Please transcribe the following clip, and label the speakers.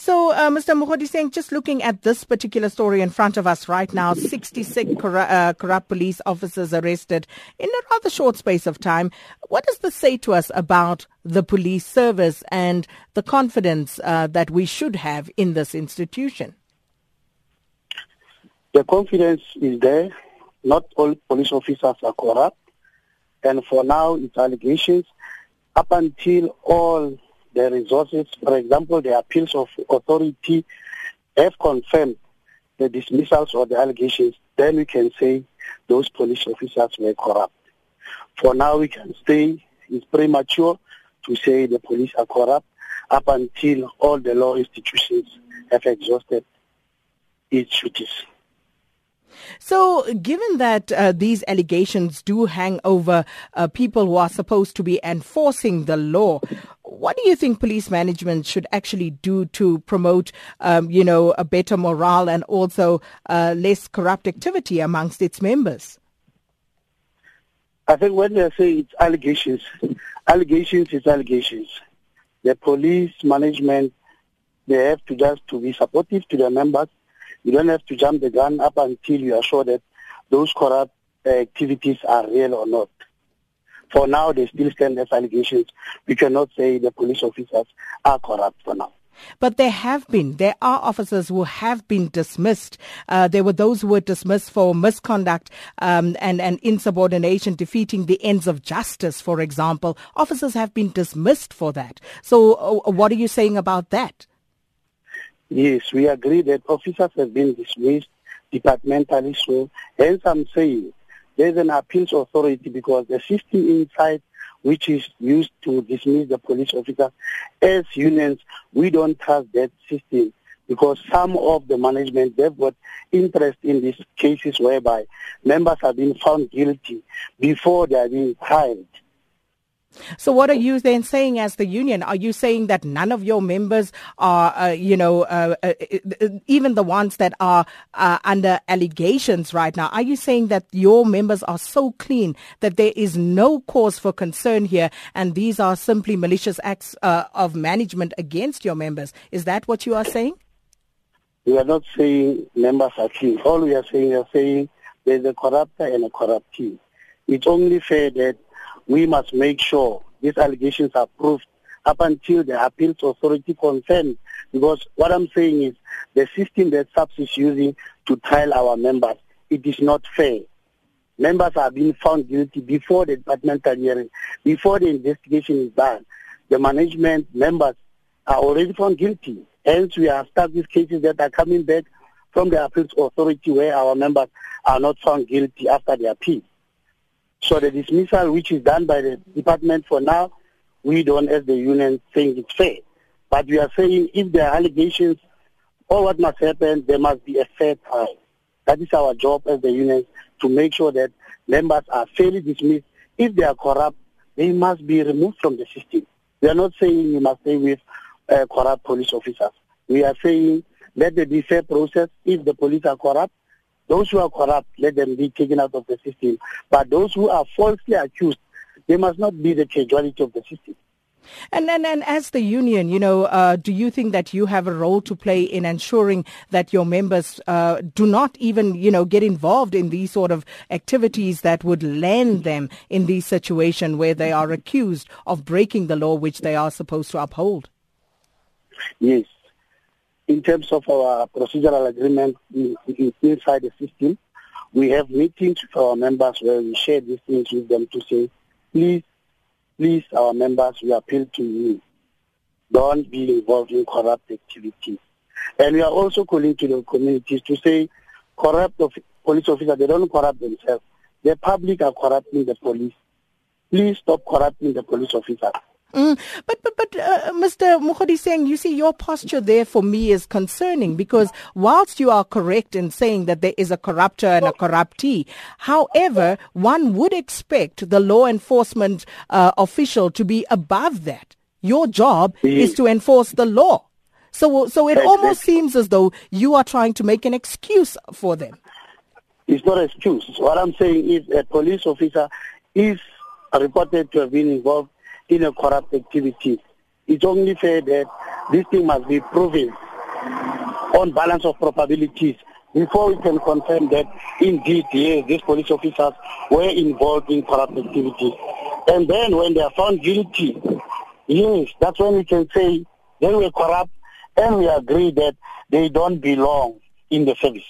Speaker 1: So, uh, Mr. Mogodiseng, just looking at this particular story in front of us right now, 66 corrupt, uh, corrupt police officers arrested in a rather short space of time. What does this say to us about the police service and the confidence uh, that we should have in this institution?
Speaker 2: The confidence is there. Not all police officers are corrupt. And for now, it's allegations. Up until all the resources, for example, the appeals of authority have confirmed the dismissals or the allegations, then we can say those police officers were corrupt. For now, we can say it's premature to say the police are corrupt up until all the law institutions have exhausted its duties.
Speaker 1: So, given that uh, these allegations do hang over uh, people who are supposed to be enforcing the law, what do you think police management should actually do to promote, um, you know, a better morale and also uh, less corrupt activity amongst its members?
Speaker 2: I think when they say it's allegations, allegations is allegations. The police management, they have to just to be supportive to their members you don't have to jump the gun up until you are sure that those corrupt activities are real or not. For now, they still stand as allegations. We cannot say the police officers are corrupt for now.
Speaker 1: But there have been, there are officers who have been dismissed. Uh, there were those who were dismissed for misconduct um, and, and insubordination, defeating the ends of justice, for example. Officers have been dismissed for that. So, uh, what are you saying about that?
Speaker 2: Yes, we agree that officers have been dismissed departmentally, so hence I'm saying there's an appeals authority because the system inside which is used to dismiss the police officers as unions, we don't trust that system because some of the management, they've got interest in these cases whereby members have been found guilty before they are being tried.
Speaker 1: So what are you then saying as the union? Are you saying that none of your members are, uh, you know, uh, uh, uh even the ones that are uh, under allegations right now, are you saying that your members are so clean that there is no cause for concern here and these are simply malicious acts uh, of management against your members? Is that what you are saying?
Speaker 2: We are not saying members are clean. All we are saying, are saying there's a corrupter and a corruptee. It's only fair that we must make sure these allegations are proved up until the appeals authority confirms. Because what I'm saying is the system that SAPS is using to trial our members, it is not fair. Members are being found guilty before the departmental hearing, before the investigation is done. The management members are already found guilty. Hence, we have stuck with cases that are coming back from the appeals authority where our members are not found guilty after the appeal. So the dismissal, which is done by the department for now, we don't, as the union, think it's fair. But we are saying if there are allegations or what must happen, there must be a fair trial. That is our job as the union to make sure that members are fairly dismissed. If they are corrupt, they must be removed from the system. We are not saying you must stay with uh, corrupt police officers. We are saying let there be fair process. If the police are corrupt, those who are corrupt, let them be taken out of the system. But those who are falsely accused, they must not be the casualty of the system.
Speaker 1: And, and, and as the union, you know, uh, do you think that you have a role to play in ensuring that your members uh, do not even, you know, get involved in these sort of activities that would land them in these situations where they are accused of breaking the law which they are supposed to uphold?
Speaker 2: Yes, in terms of our procedural agreement inside the system, we have meetings with our members where we share these things with them to say, please, please, our members, we appeal to you. Don't be involved in corrupt activities. And we are also calling to the communities to say, corrupt police officers, they don't corrupt themselves. The public are corrupting the police. Please stop corrupting the police officers.
Speaker 1: Mm, but but but uh, Mr. Mogodiseng, you see, your posture there for me is concerning because whilst you are correct in saying that there is a corruptor and a corruptee, however, one would expect the law enforcement uh, official to be above that. Your job is to enforce the law. So so it almost seems as though you are trying to make an excuse for them.
Speaker 2: It's not an excuse. What I'm saying is a police officer is reported to have been involved in a corrupt activity. It's only fair that this thing must be proven on balance of probabilities before we can confirm that indeed, yes, these police officers were involved in corrupt activities. And then when they are found guilty, yes, that's when we can say they were corrupt and we agree that they don't belong in the service.